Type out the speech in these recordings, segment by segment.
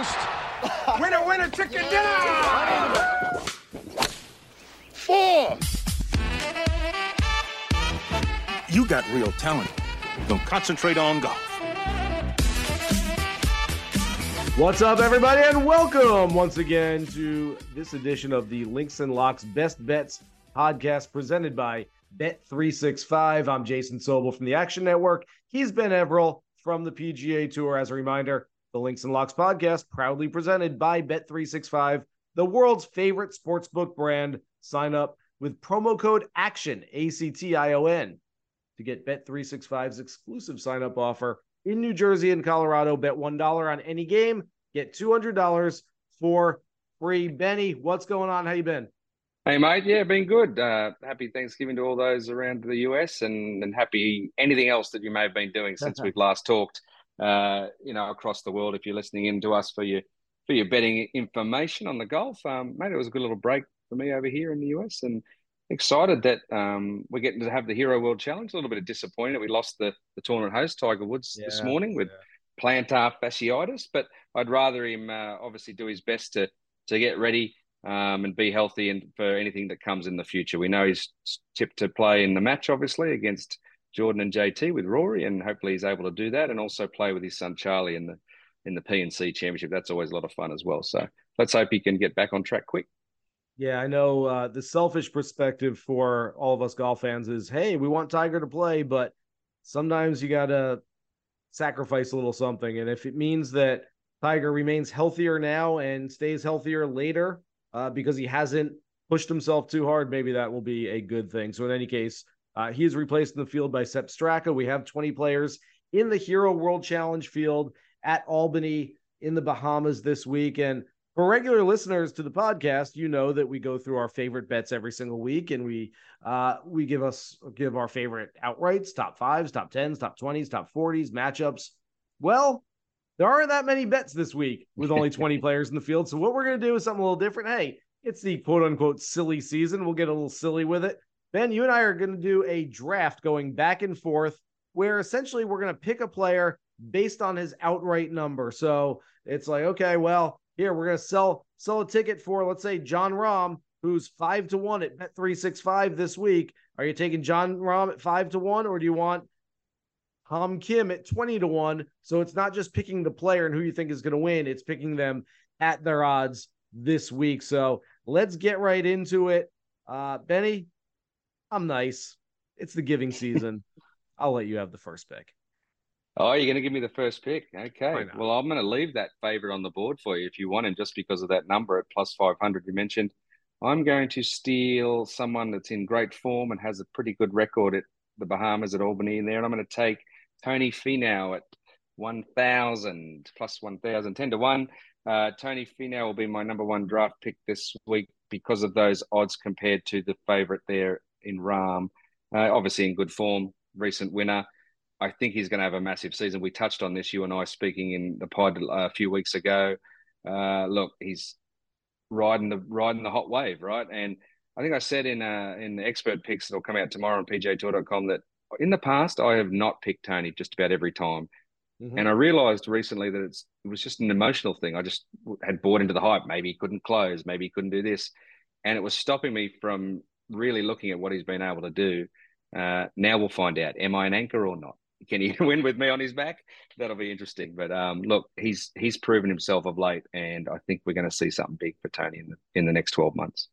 most. winner, winner, chicken dinner! Four! You got real talent. Don't concentrate on golf. What's up, everybody, and welcome once again to this edition of the Links and Locks Best Bets podcast presented by Bet365. I'm Jason Sobel from the Action Network. He's Ben Everill from the PGA Tour. As a reminder, the Links and Locks podcast, proudly presented by Bet365, the world's favorite sportsbook brand. Sign up with promo code ACTION, A C T I O N, to get Bet365's exclusive sign up offer in New Jersey and Colorado. Bet $1 on any game, get $200 for free. Benny, what's going on? How you been? Hey mate, yeah, been good. Uh, happy Thanksgiving to all those around the US, and and happy anything else that you may have been doing since we've last talked uh, you know, across the world. If you're listening in to us for your for your betting information on the golf, um, mate, it was a good little break for me over here in the US, and excited that um, we're getting to have the Hero World Challenge. A little bit of disappointed we lost the the tournament host Tiger Woods yeah, this morning with yeah. plantar fasciitis, but I'd rather him uh, obviously do his best to to get ready. Um, and be healthy and for anything that comes in the future. We know he's tipped to play in the match, obviously, against Jordan and JT with Rory, and hopefully he's able to do that and also play with his son Charlie in the in the PNC Championship. That's always a lot of fun as well. So let's hope he can get back on track quick. Yeah, I know uh, the selfish perspective for all of us golf fans is, hey, we want Tiger to play, but sometimes you got to sacrifice a little something, and if it means that Tiger remains healthier now and stays healthier later uh, because he hasn't pushed himself too hard, maybe that will be a good thing. So in any case, uh, he is replaced in the field by Sepp Straka. We have 20 players in the Hero World Challenge field at Albany in the Bahamas this week. And for regular listeners to the podcast, you know that we go through our favorite bets every single week, and we uh, we give us give our favorite outrights, top fives, top tens, top twenties, top forties, matchups. Well, there aren't that many bets this week with only 20 players in the field. So what we're going to do is something a little different. Hey, it's the quote unquote silly season. We'll get a little silly with it. Ben, you and I are going to do a draft going back and forth where essentially we're going to pick a player based on his outright number. So it's like, okay, well, here we're going to sell sell a ticket for let's say Jon Rahm, who's five to one at Bet three six five this week. Are you taking Jon Rahm at five to one, or do you want Tom Kim at twenty to one? So it's not just picking the player and who you think is going to win; it's picking them at their odds this week. So let's get right into it. Uh, Benny, I'm nice. It's the giving season. I'll let you have the first pick. Oh, you're going to give me the first pick? Okay. Well, I'm going to leave that favorite on the board for you if you want him, just because of that number at plus 500 you mentioned. I'm going to steal someone that's in great form and has a pretty good record at the Bahamas at Albany in there. And I'm going to take Tony Finau at 1,000 plus 1,000, 10 to 1. Uh, Tony Finau will be my number one draft pick this week because of those odds compared to the favorite there in Rahm. Uh, obviously in good form, recent winner. I think he's going to have a massive season. We touched on this, you and I speaking in the pod a few weeks ago. Uh, look, he's riding the riding the hot wave, right? And I think I said in uh, in the expert picks that'll come out tomorrow on PGAtour.com that in the past, I have not picked Tony just about every time. Mm-hmm. And I realized recently that it's it was just an emotional thing. I just had bought into the hype. Maybe he couldn't close. Maybe he couldn't do this, and it was stopping me from really looking at what he's been able to do. Uh, now we'll find out. Am I an anchor or not? Can he win with me on his back? That'll be interesting. But um, look, he's he's proven himself of late, and I think we're going to see something big for Tony in the in the next twelve months.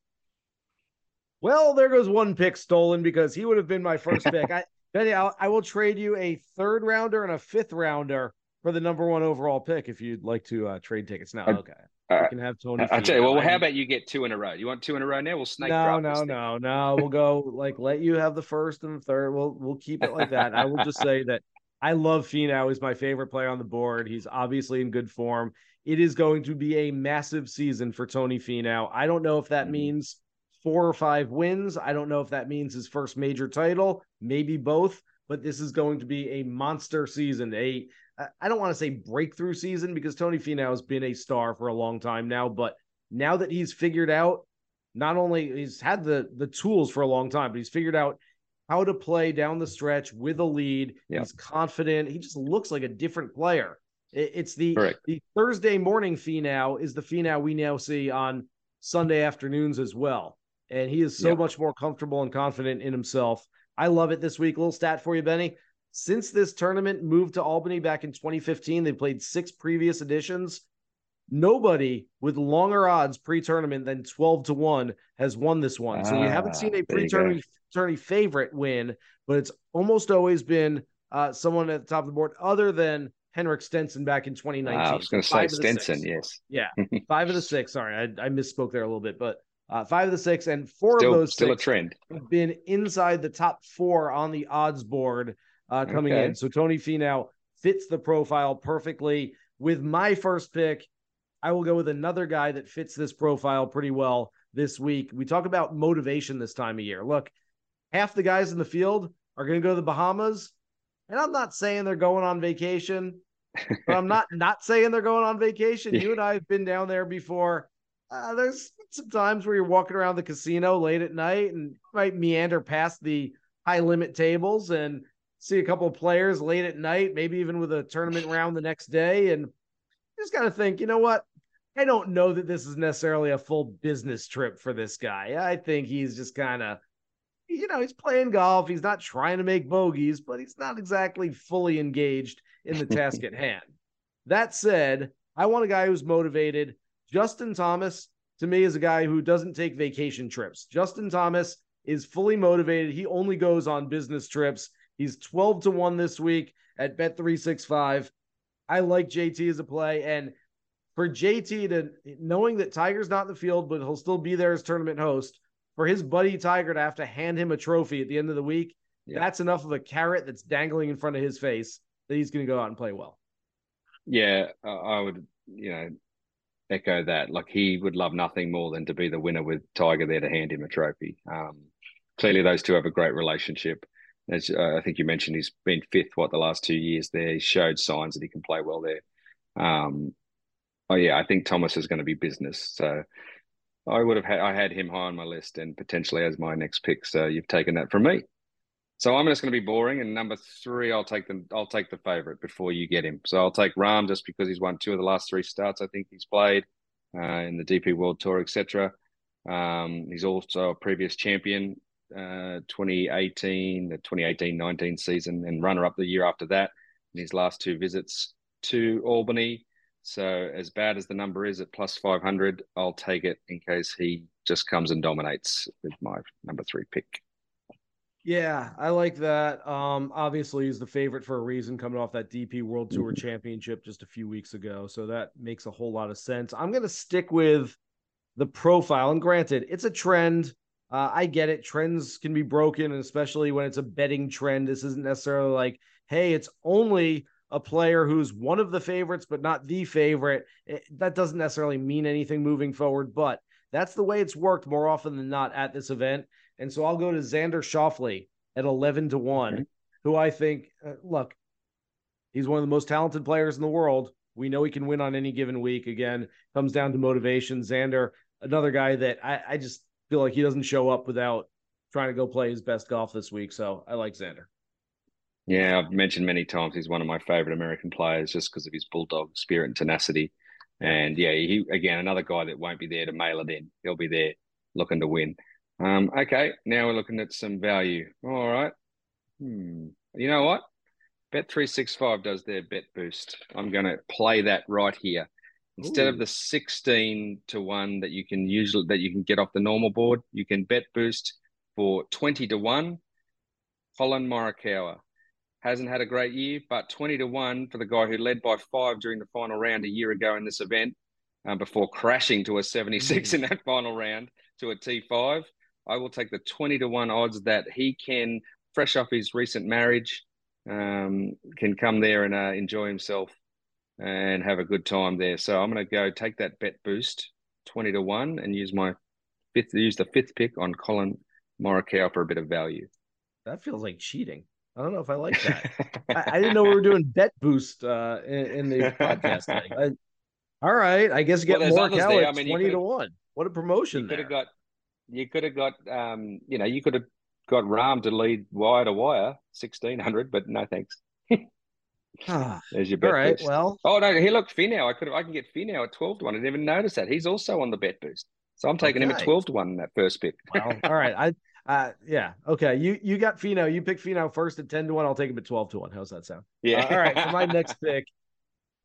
Well, there goes one pick stolen because he would have been my first pick. I Benny, I'll, I will trade you a third rounder and a fifth rounder for the number one overall pick if you'd like to uh, trade tickets now. Okay. Uh, you can have Tony. I'll tell you. Well, how about you get two in a row? You want two in a row now? We'll snake. No, no, no, no. We'll go like let you have the first and the third. We'll we'll keep it like that. I will just say that I love Finau. He's my favorite player on the board. He's obviously in good form. It is going to be a massive season for Tony Finau. I don't know if that mm-hmm. means four or five wins. I don't know if that means his first major title, maybe both. But this is going to be a monster season, a I don't want to say breakthrough season because Tony Finau has been a star for a long time now, but now that he's figured out not only he's had the the tools for a long time, but he's figured out how to play down the stretch with a lead. Yeah. He's confident. He just looks like a different player. It, it's the Correct. the Thursday morning Finau is the Finau we now see on Sunday afternoons as well, and he is so yeah. much more comfortable and confident in himself. I love it this week. A little stat for you, Benny. Since this tournament moved to Albany back in 2015, they played six previous editions. Nobody with longer odds pre-tournament than 12 to 1 has won this one. So we haven't seen a ah, pre-tournament favorite win, but it's almost always been uh, someone at the top of the board other than Henrik Stenson back in 2019. I was going to say Stenson, yes. Yeah, five of the six. Sorry, I, I, misspoke there a little bit, but uh, five of the six and four still, of those still a trend have been inside the top four on the odds board uh, coming okay. in. So Tony Finau fits the profile perfectly. With my first pick, I will go with another guy that fits this profile pretty well this week. We talk about motivation this time of year. Look, half the guys in the field are going to go to the Bahamas, and I'm not saying they're going on vacation, but I'm not not saying they're going on vacation. You and I have been down there before. Uh, there's some times where you're walking around the casino late at night and might meander past the high limit tables and see a couple of players late at night, maybe even with a tournament round the next day. And just got to think, you know what? I don't know that this is necessarily a full business trip for this guy. I think he's just kind of, you know, he's playing golf. He's not trying to make bogeys, but he's not exactly fully engaged in the task at hand. That said, I want a guy who's motivated. Justin Thomas, to me, is a guy who doesn't take vacation trips. Justin Thomas is fully motivated. He only goes on business trips. He's 12 to 1 this week at Bet365. I like JT as a play. And for JT to knowing that Tiger's not in the field, but he'll still be there as tournament host, for his buddy Tiger to have to hand him a trophy at the end of the week, yeah. that's enough of a carrot that's dangling in front of his face that he's going to go out and play well. Yeah, I would, you know, echo that. Like he would love nothing more than to be the winner with Tiger there to hand him a trophy. Um, clearly, those two have a great relationship as uh, I think you mentioned, he's been fifth what the last two years there. He showed signs that he can play well there. Um, oh yeah, I think Thomas is going to be business. So I would have had I had him high on my list and potentially as my next pick. So you've taken that from me. So I'm just going to be boring. And number three, I'll take the I'll take the favorite before you get him. So I'll take Rahm just because he's won two of the last three starts. I think he's played uh, in the DP World Tour, etc. Um, he's also a previous champion uh, 2018, the 2018-19 season, and runner-up the year after that in his last two visits to Albany. So as bad as the number is at plus 500, I'll take it in case he just comes and dominates with my number three pick. Yeah, I like that. Um, obviously, he's the favorite for a reason, coming off that DP World Tour mm-hmm. Championship just a few weeks ago. So that makes a whole lot of sense. I'm going to stick with the profile, and granted, it's a trend. Uh, I get it. Trends can be broken, and especially when it's a betting trend. This isn't necessarily like, hey, it's only a player who's one of the favorites, but not the favorite. It, that doesn't necessarily mean anything moving forward, but that's the way it's worked more often than not at this event. And so I'll go to Xander Schauffele at 11 to 1, okay. who I think, uh, look, he's one of the most talented players in the world. We know he can win on any given week. Again, comes down to motivation. Xander, another guy that I, I just feel like he doesn't show up without trying to go play his best golf this week. So I like Xander. Yeah, I've mentioned many times he's one of my favorite American players just because of his bulldog spirit and tenacity. And yeah, he again another guy that won't be there to mail it in. He'll be there looking to win. Um, okay, now we're looking at some value. All right. Hmm. You know what? Bet three six five does their bet boost. I'm going to play that right here instead Ooh. of the sixteen to one that you can usually that you can get off the normal board. You can bet boost for twenty to one. Collin Morikawa hasn't had a great year, but 20 to 1 for the guy who led by five during the final round a year ago in this event um, before crashing to a 76 mm. in that final round to a T5. I will take the 20 to 1 odds that he can, fresh off his recent marriage, um, can come there and uh, enjoy himself and have a good time there. So I'm going to go take that bet boost 20 to 1 and use my fifth, use the fifth pick on Collin Morikawa for a bit of value. That feels like cheating. I don't know if I like that. I, I, didn't know we were doing bet boost uh, in, in the podcast thing. I, all right, I guess get well, more Cal I mean, twenty to one. What a promotion! You could have got, you could have got, um, you know, you could have got Rahm to lead wire to wire sixteen hundred, but no thanks. There's your bet. All right, boost. well. Oh no, he looked Finau. I could I can get Finau at twelve to one. I didn't even notice that. He's also on the bet boost. So I'm taking okay. him at twelve to one in that first pick. well, all right. I uh, yeah. Okay. You you got Finau. You pick Finau first at 10 to 1. I'll take him at 12 to 1. How's that sound? Yeah. Uh, all right. For my next pick.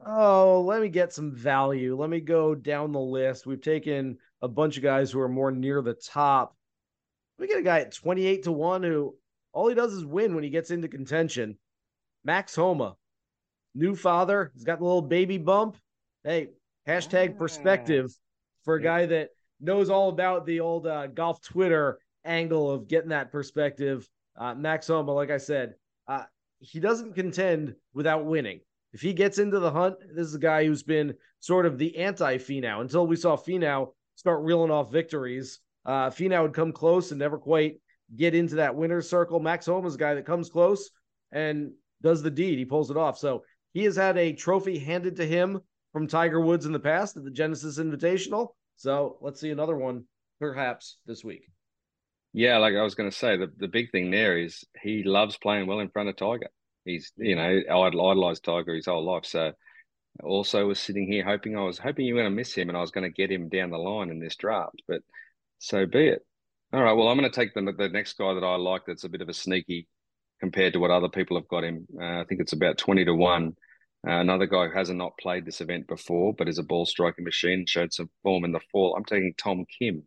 Oh, let me get some value. Let me go down the list. We've taken a bunch of guys who are more near the top. We get a guy at 28 to 1 who all he does is win when he gets into contention. Max Homa, new father. He's got the little baby bump. Hey, hashtag perspective for a guy that knows all about the old uh, golf Twitter angle of getting that perspective. Uh, Max Homa, like I said, uh, he doesn't contend without winning. If he gets into the hunt, this is a guy who's been sort of the anti Finau until we saw Finau start reeling off victories. Uh, Finau would come close and never quite get into that winner's circle. Max Homa is a guy that comes close and does the deed. He pulls it off. So he has had a trophy handed to him from Tiger Woods in the past at the Genesis Invitational. So let's see another one perhaps this week. Yeah, like I was going to say, the, the big thing there is he loves playing well in front of Tiger. He's, you know, idolized Tiger his whole life. So also was sitting here hoping I was hoping you were going to miss him and I was going to get him down the line in this draft. But so be it. All right. Well, I'm going to take the, the next guy that I like that's a bit of a sneaky compared to what other people have got him. Uh, I think it's about 20 to 1. Uh, another guy who hasn't not played this event before, but is a ball striking machine, showed some form in the fall. I'm taking Tom Kim.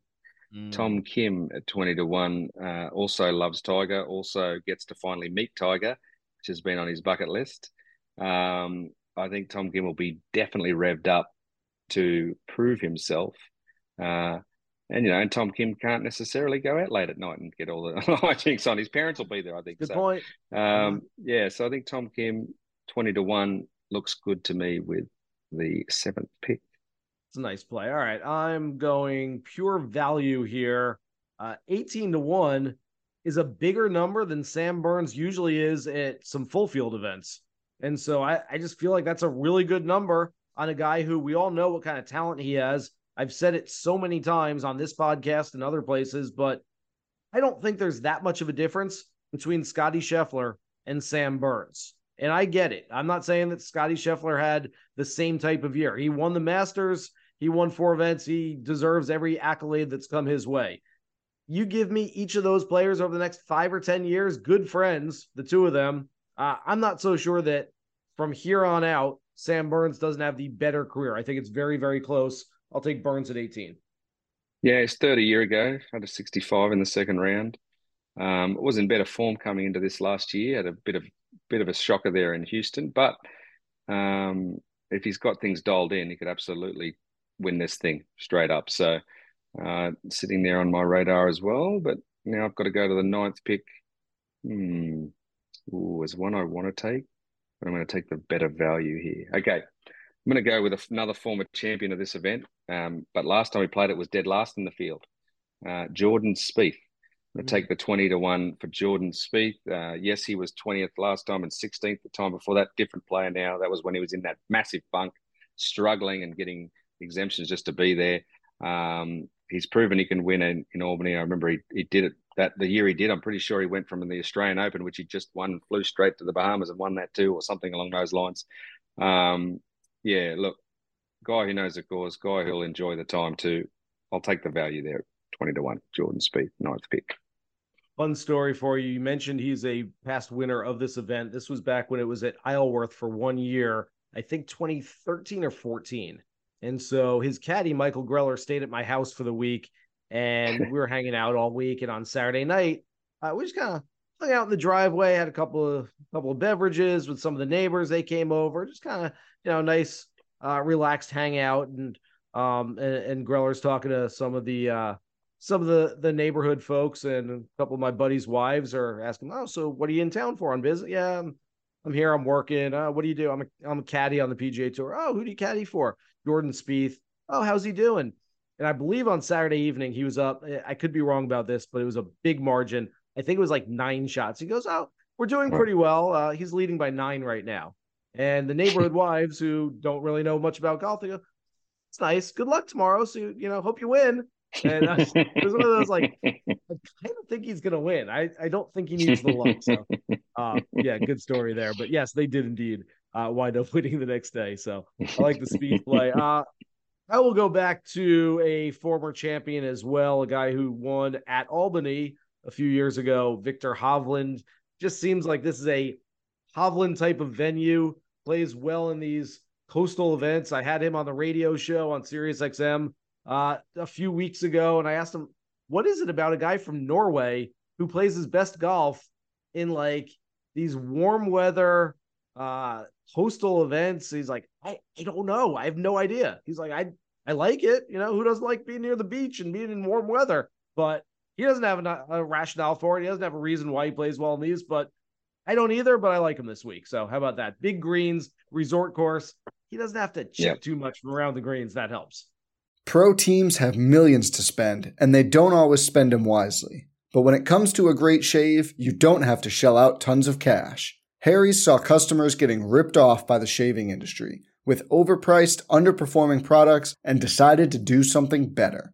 Mm. Tom Kim at 20 to 1 uh, also loves Tiger, also gets to finally meet Tiger, which has been on his bucket list. Um, I think Tom Kim will be definitely revved up to prove himself. Uh, and you know, and Tom Kim can't necessarily go out late at night and get all the hijinks on. His parents will be there, I think. Good so. point. Um, yeah, so I think Tom Kim twenty to one looks good to me with the seventh pick. It's a nice play. All right. I'm going pure value here. Uh, 18 to 1 is a bigger number than Sam Burns usually is at some full field events. And so I, I just feel like that's a really good number on a guy who we all know what kind of talent he has. I've said it so many times on this podcast and other places, but I don't think there's that much of a difference between Scottie Scheffler and Sam Burns. And I get it. I'm not saying that Scottie Scheffler had the same type of year. He won the Masters he won four events. He deserves every accolade that's come his way. You give me each of those players over the next five or 10 years, good friends, the two of them. Uh, I'm not so sure that from here on out, Sam Burns doesn't have the better career. I think it's very, very close. I'll take Burns at 18. Yeah, it's 30 year ago, a 65 in the second round. Um, was in better form coming into this last year. Had a bit of bit of a shocker there in Houston, but um, if he's got things dialed in, he could absolutely win this thing straight up. So uh, sitting there on my radar as well. But now I've got to go to the ninth pick. Hmm. Ooh, is one I want to take, I'm going to take the better value here. Okay. I'm going to go with another former champion of this event. Um, but last time we played it was dead last in the field. Uh, Jordan Spieth. I'm going to take the 20 to 1 for Jordan Spieth. Uh, yes, he was 20th last time and 16th the time before that. Different player now. That was when he was in that massive funk, struggling and getting exemptions just to be there. Um, he's proven he can win in, in Albany. I remember he, he did it that the year he did, I'm pretty sure he went from the Australian Open, which he just won, flew straight to the Bahamas and won that too, or something along those lines. Um, yeah, look, guy who knows the course, guy who'll enjoy the time too. I'll take the value there, twenty to one. Jordan Spieth, ninth pick. Fun story for you. You mentioned he's a past winner of this event. This was back when it was at Isleworth for one year, I think 2013 or 14. And so his caddy, Michael Greller, stayed at my house for the week and we were hanging out all week. And on Saturday night, uh, we just kind of hung out in the driveway, had a couple of couple of beverages with some of the neighbors. They came over, just kind of, you know, nice, uh, relaxed hangout. And um and, and Greller's talking to some of the uh some of the the neighborhood folks and a couple of my buddies' wives are asking, "Oh, so what are you in town for on visit?" Yeah, I'm, I'm here. I'm working. Uh, what do you do? I'm a I'm a caddy on the PGA Tour. Oh, who do you caddy for? Jordan Spieth. Oh, how's he doing? And I believe on Saturday evening he was up. I could be wrong about this, but it was a big margin. I think it was like nine shots. He goes, "Oh, we're doing pretty well. Uh, he's leading by nine right now." And the neighborhood wives who don't really know much about golf, they go, "It's nice. Good luck tomorrow. So you know, hope you win." And uh, it was one of those like, I kind of think he's gonna win. I, I don't think he needs the luck. So, uh, yeah, good story there. But yes, they did indeed uh, wind up winning the next day. So I like the Spieth play. Uh, I will go back to a former champion as well, a guy who won at Albany a few years ago, Viktor Hovland. Just seems like this is a Hovland type of venue. Plays well in these coastal events. I had him on the radio show on Sirius XM uh, a few weeks ago, and I asked him, "What is it about a guy from Norway who plays his best golf in like these warm weather uh, coastal events?" He's like, "I, I don't know. I have no idea." He's like, "I I like it. You know, who doesn't like being near the beach and being in warm weather?" But he doesn't have a, a rationale for it. He doesn't have a reason why he plays well in these, but I don't either, but I like him this week. So how about that? Big greens, resort course. He doesn't have to chip too much from around the greens. That helps. Pro teams have millions to spend, and they don't always spend them wisely. But when it comes to a great shave, you don't have to shell out tons of cash. Harry's saw customers getting ripped off by the shaving industry with overpriced, underperforming products and decided to do something better.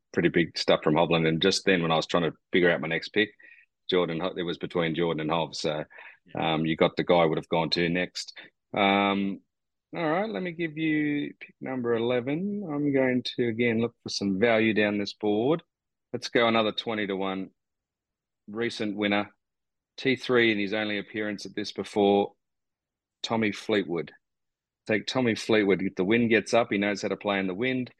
pretty big stuff from Hovland. And just then when I was trying to figure out my next pick, Jordan. It was between Jordan and Hov. So um, you got the guy would have gone to next. Um, all right, let me give you pick number 11. I'm going to again look for some value down this board. Let's go another 20 to 1. Recent winner, T3 in his only appearance at this before, Tommy Fleetwood. Take Tommy Fleetwood. If the wind gets up, he knows how to play in the wind.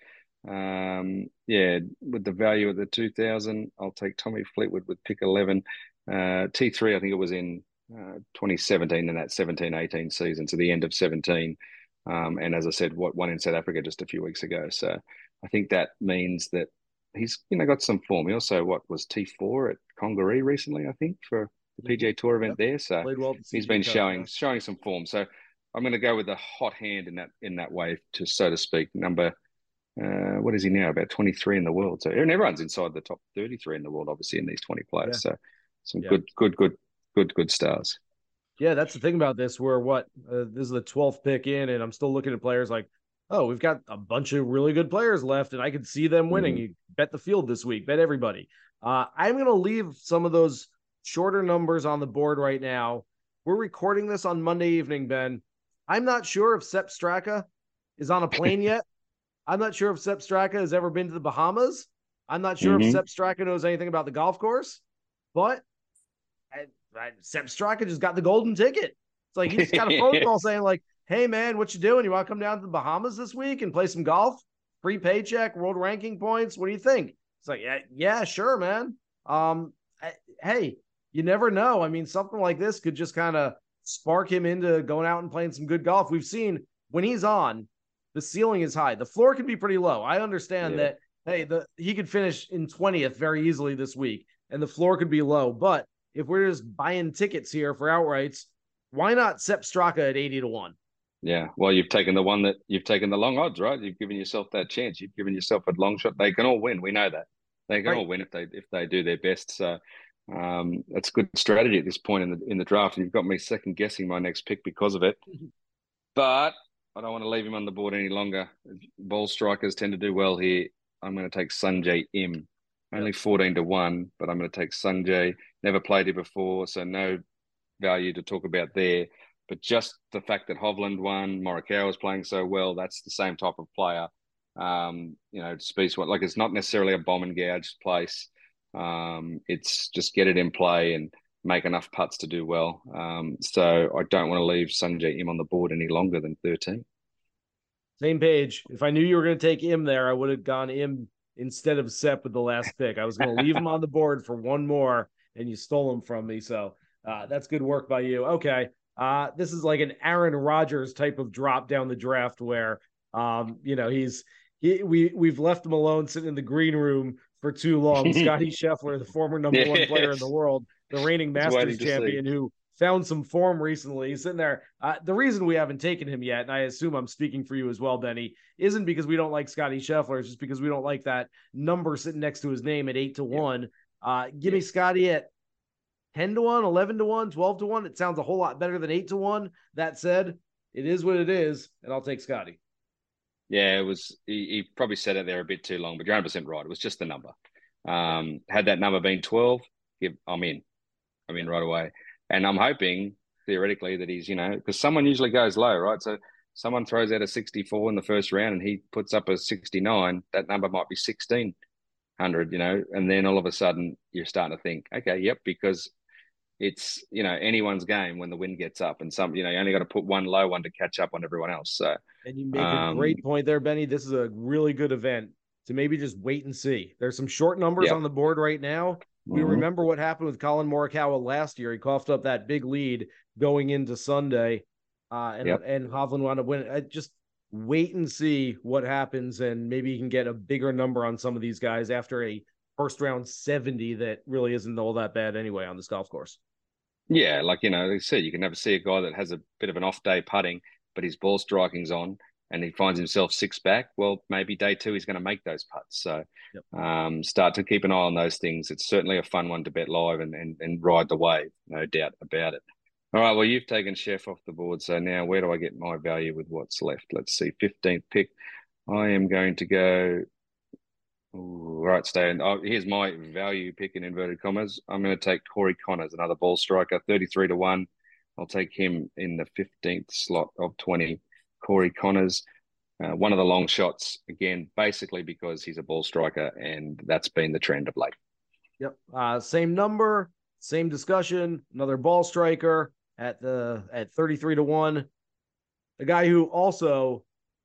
Um, yeah, with the value of the 2000, I'll take Tommy Fleetwood with pick 11. Uh, T3, I think it was in uh, 2017 in that 17 18 season to the end of 17. Um, and as I said, what one in South Africa just a few weeks ago. So I think that means that he's you know got some form. He also what was T4 at Congaree recently, I think, for the PGA Tour event yep. there. So well he's been showing showing some form. So I'm going to go with the hot hand in that in that way, to so to speak. Number uh, what is he now? About 23 in the world. So and everyone's inside the top 33 in the world, obviously, in these 20 players. Yeah. So some yeah. good, good, good, good, good stars. Yeah, that's the thing about this. Where what uh, this is the 12th pick in, and I'm still looking at players like, oh, we've got a bunch of really good players left, and I can see them winning. Mm-hmm. You bet the field this week, bet everybody. Uh, I'm going to leave some of those shorter numbers on the board right now. We're recording this on Monday evening, Ben. I'm not sure if Sepp Straka is on a plane yet. I'm not sure if Sepp Straka has ever been to the Bahamas. I'm not sure mm-hmm. if Sepp Straka knows anything about the golf course. but I, I, Sepp Straka just got the golden ticket. It's like he just got a phone call saying like, "Hey man, what you doing? You want to come down to the Bahamas this week and play some golf? Free paycheck, world ranking points. What do you think?" It's like, yeah, yeah, sure, man. Um, I, hey, you never know. I mean, something like this could just kind of spark him into going out and playing some good golf. We've seen when he's on, the ceiling is high. The floor can be pretty low. I understand yeah. that. Hey, the he could finish in twentieth very easily this week, and the floor could be low. But if we're just buying tickets here for outrights, why not Sepp Straka at eighty to one? Yeah, well, you've taken the one that you've taken the long odds, right? You've given yourself that chance. You've given yourself a long shot. They can all win. We know that they can right. all win if they if they do their best. So um, that's good strategy at this point in the in the draft. And you've got me second guessing my next pick because of it. But I don't want to leave him on the board any longer. Ball strikers tend to do well here. I'm going to take Sungjae Im. Only 14 to 1, but I'm going to take Sungjae. Never played here before, so no value to talk about there. But just the fact that Hovland won, Morikawa is playing so well, that's the same type of player. Um, you know, speaks what like it's not necessarily a bomb and gouge place. Um, it's just get it in play and make enough putts to do well. Um, so I don't want to leave Sungjae Im on the board any longer than 13. Same page. If I knew you were going to take Im there, I would have gone Im instead of Sepp with the last pick. I was going to leave him on the board for one more, and you stole him from me. So uh, that's good work by you. Okay. Uh, this is like an Aaron Rodgers type of drop down the draft where, um, you know, he's he, we we've left him alone sitting in the green room for too long. Scottie Scheffler, the former number one player in the world, the reigning Masters champion, who found some form recently. He's sitting there. Uh, the reason we haven't taken him yet, and I assume I'm speaking for you as well, Benny, isn't because we don't like Scottie Scheffler. It's just because we don't like that number sitting next to his name at eight to yeah. one. Uh, give yeah. me Scottie at 10 to 1, 11 to 1, 12 to 1. It sounds a whole lot better than 8 to 1. That said, it is what it is, and I'll take Scottie. Yeah, it was. He, he probably said it there a bit too long, but you're 100 percent right. It was just the number. Um, had that number been 12, I'm in. I'm in right away, and I'm hoping theoretically that he's you know because someone usually goes low, right? So someone throws out a 64 in the first round and he puts up a 69. That number might be 1600, you know, and then all of a sudden you're starting to think, okay, yep, because it's you know anyone's game when the wind gets up, and some you know you only got to put one low one to catch up on everyone else. So and you make um, a great point there, Benny. This is a really good event to maybe just wait and see. There's some short numbers yep. on the board right now. We mm-hmm. remember what happened with Collin Morikawa last year. He coughed up that big lead going into Sunday, uh, and yep. and Hovland wound up winning. I just wait and see what happens, and maybe you can get a bigger number on some of these guys after a first round 70 that really isn't all that bad anyway on this golf course. Yeah, like you know, like I said, you can never see a guy that has a bit of an off day putting, but his ball striking's on, and he finds himself six back. Well, maybe day two he's going to make those putts. So, yep. um, start to keep an eye on those things. It's certainly a fun one to bet live and and, and ride the wave, no doubt about it. All right, well, you've taken Chef off the board. So now where do I get my value with what's left? Let's see, 15th pick. I am going to go Ooh, right, Stan. Oh, here's my value pick in inverted commas. I'm going to take Corey Conners, another ball striker, 33 to 1. I'll take him in the 15th slot of 20. Corey Conners. uh, one of the long shots, again, basically because he's a ball striker, and that's been the trend of late. Yep. Uh, same number, same discussion. Another ball striker at the at 33 to 1. A guy who also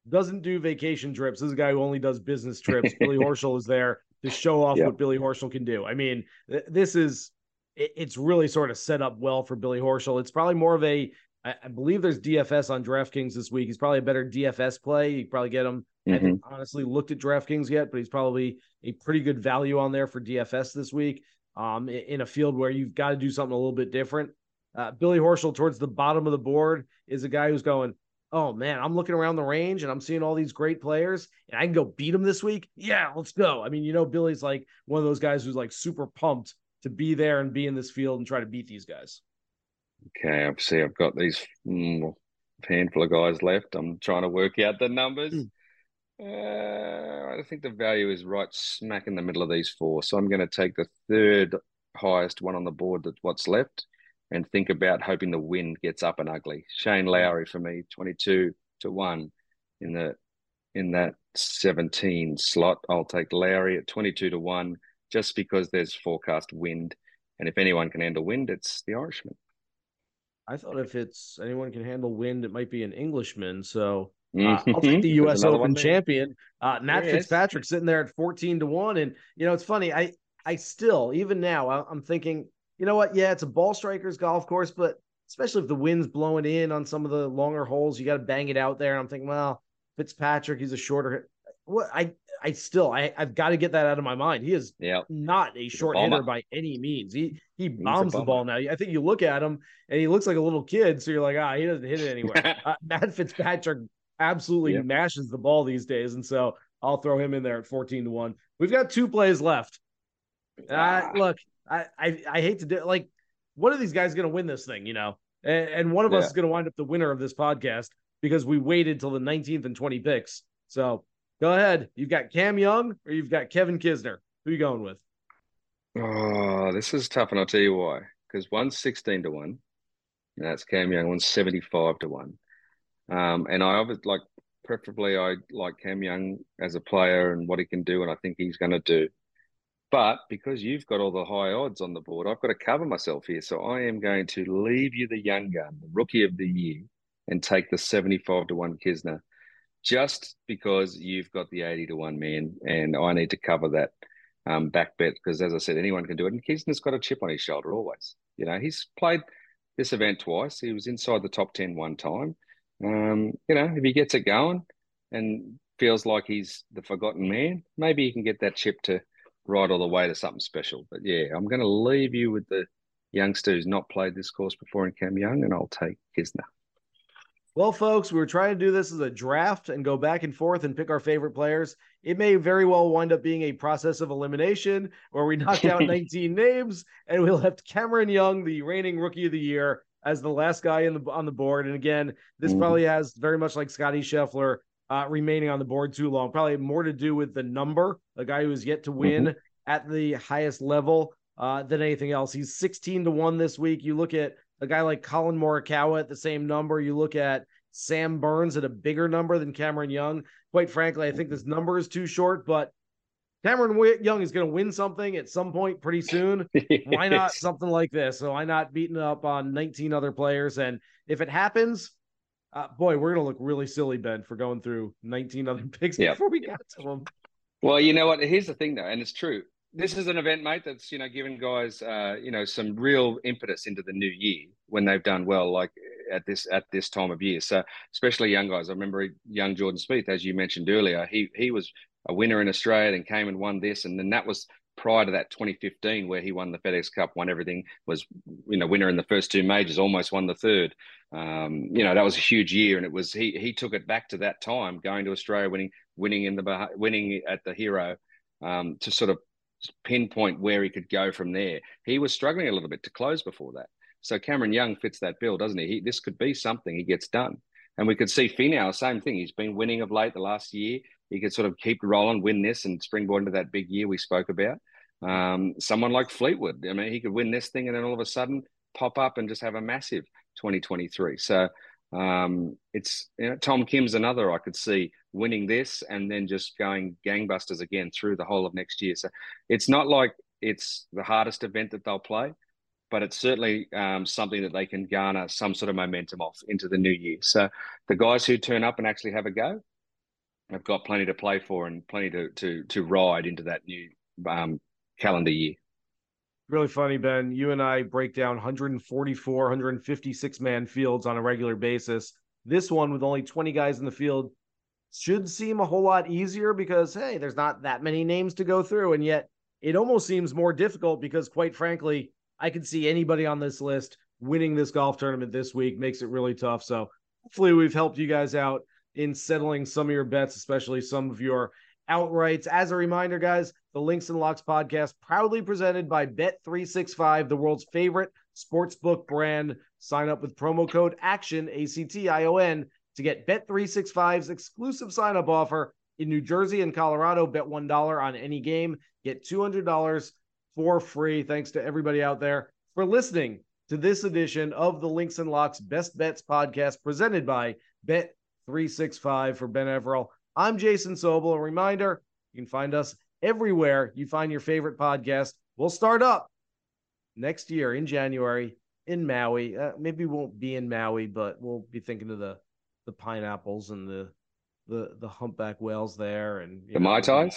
doesn't do vacation trips. This is a guy who only does business trips. Billy Horschel is there to show off yep. what Billy Horschel can do. I mean, th- this is it, it's really sort of set up well for Billy Horschel. It's probably more of a I, I believe there's DFS on DraftKings this week. He's probably a better DFS play. You probably get him. Mm-hmm. I haven't honestly looked at DraftKings yet, but he's probably a pretty good value on there for DFS this week. Um, in a field where you've got to do something a little bit different. Uh, Billy Horschel towards the bottom of the board is a guy who's going, oh man, I'm looking around the range and I'm seeing all these great players and I can go beat them this week. Yeah, let's go. I mean, you know, Billy's like one of those guys who's like super pumped to be there and be in this field and try to beat these guys. Okay, obviously I've got these mm, handful of guys left. I'm trying to work out the numbers. Mm. Uh, I think the value is right smack in the middle of these four. So I'm going to take the third highest one on the board that's what's left and think about hoping the wind gets up and ugly. Shane Lowry for me, 22 to 1 in the in that 17 slot. I'll take Lowry at 22 to 1 just because there's forecast wind. And if anyone can handle wind, it's the Irishman. I thought if it's anyone can handle wind, it might be an Englishman. So uh, Mm-hmm. I'll take the U.S. Open champion, uh, Matt Yes. Fitzpatrick, sitting there at fourteen to one. And you know, it's funny. I I still, even now, I- I'm thinking, you know what? Yeah, it's a ball striker's golf course, but especially if the wind's blowing in on some of the longer holes, you got to bang it out there. And I'm thinking, well, Fitzpatrick, he's a shorter. What I I still I I've got to get that out of my mind. He is Yeah. not a short bomber. hitter by any means. He he bombs the ball now. I think you look at him and he looks like a little kid, so you're like, ah, he doesn't hit it anywhere. uh, Matt Fitzpatrick absolutely Yep. mashes the ball these days, and so I'll throw him in there at 14 to one. We've got two plays left. Uh, Ah. look, I, I I hate to do like one of these guys going to win this thing, you know, and, and one of us is going to wind up the winner of this podcast because we waited till the 19th and 20 picks. So go ahead. You've got Cam Young or you've got Kevin Kisner. Who are you going with? Oh, this is tough, and I'll tell you why. Because one's 16 to 1, and that's Cam Young, one's 75 to 1. Um, and I obviously like, preferably, I like Cam Young as a player and what he can do, and I think he's going to do. But because you've got all the high odds on the board, I've got to cover myself here. So I am going to leave you the young gun, the rookie of the year, and take the 75 to 1 Kisner just because you've got the 80 to 1 man, and I need to cover that um, back bet because, as I said, anyone can do it. And Kisner's got a chip on his shoulder always. You know, he's played this event twice. He was inside the top 10 one time. Um, you know, if he gets it going and feels like he's the forgotten man, maybe he can get that chip to ride all the way to something special. But yeah, I'm going to leave you with the youngster who's not played this course before in Cam Young, and I'll take Kisner. Well, folks, we were trying to do this as a draft and go back and forth and pick our favorite players. It may very well wind up being a process of elimination where we knocked out 19 names and we left Cameron Young, the reigning rookie of the year, as the last guy in the on the board. And again, this Mhm. probably has very much like Scottie Scheffler uh, remaining on the board too long. Probably more to do with the number, the guy who is yet to win at the highest level uh, than anything else. He's 16 to 1 this week. You look at a guy like Collin Morikawa at the same number. You look at Sam Burns at a bigger number than Cameron Young. Quite frankly, I think this number is too short, but Cameron Young is going to win something at some point pretty soon. Why not something like this? So why not beating up on 19 other players? And if it happens, uh, boy, we're going to look really silly, Ben, for going through 19 other picks Yeah. before we got to them. Well, you know what? Here's the thing, though, and it's true. This is an event, mate, that's you know giving guys uh, you know some real impetus into the new year when they've done well, like at this at this time of year. So especially young guys. I remember young Jordan Spieth, as you mentioned earlier. He he was a winner in Australia and came and won this, and then that was prior to that 2015 where he won the FedEx Cup, won everything, was you know winner in the first two majors, almost won the third. Um, you know that was a huge year, and it was he he took it back to that time, going to Australia, winning winning in the winning at the Hero, um, to sort of pinpoint where he could go from there. He was struggling a little bit to close before that. So Cameron Young fits that bill, doesn't he? he this could be something he gets done. And we could see Finau, same thing. He's been winning of late the last year. He could sort of keep rolling, win this, and springboard into that big year we spoke about. Um, someone like Fleetwood, I mean, he could win this thing and then all of a sudden pop up and just have a massive 2023. So um, it's you know, Tom Kim's another I could see winning this and then just going gangbusters again through the whole of next year. So it's not like it's the hardest event that they'll play, but it's certainly um, something that they can garner some sort of momentum off into the new year. So the guys who turn up and actually have a go have got plenty to play for and plenty to to to ride into that new um, calendar year. Really funny, Ben. You and I break down 144, 156 man fields on a regular basis. This one, with only 20 guys in the field, should seem a whole lot easier because, hey, there's not that many names to go through. And yet it almost seems more difficult because, quite frankly, I could see anybody on this list winning this golf tournament this week makes it really tough. So hopefully we've helped you guys out in settling some of your bets, especially some of your outrights. As a reminder, guys, the Links and Locks podcast proudly presented by Bet365, the world's favorite sportsbook brand. Sign up with promo code ACTION, A C T I O N, to get Bet365's exclusive sign up offer in New Jersey and Colorado. Bet $1 on any game, get $200 for free. Thanks to everybody out there for listening to this edition of the Links and Locks Best Bets podcast presented by Bet365 for Ben Everill. I'm Jason Sobel. A reminder you can find us everywhere you find your favorite podcast. We'll start up next year in January in Maui. Uh, maybe we won't be in Maui, but we'll be thinking of the the pineapples and the the the humpback whales there and the mai tais.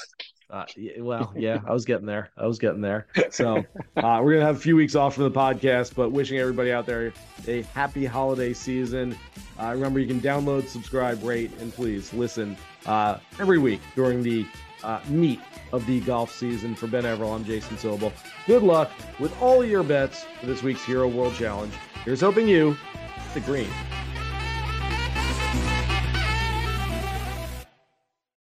Uh, well, yeah, I was getting there. I was getting there. So uh, we're gonna have a few weeks off from the podcast, but wishing everybody out there a happy holiday season. Uh, remember, you can download, subscribe, rate, and please listen uh, every week during the uh, meat of the golf season. For Ben Everill, I'm Jason Sobel. Good luck with all your bets for this week's Hero World Challenge. Here's hoping you the green.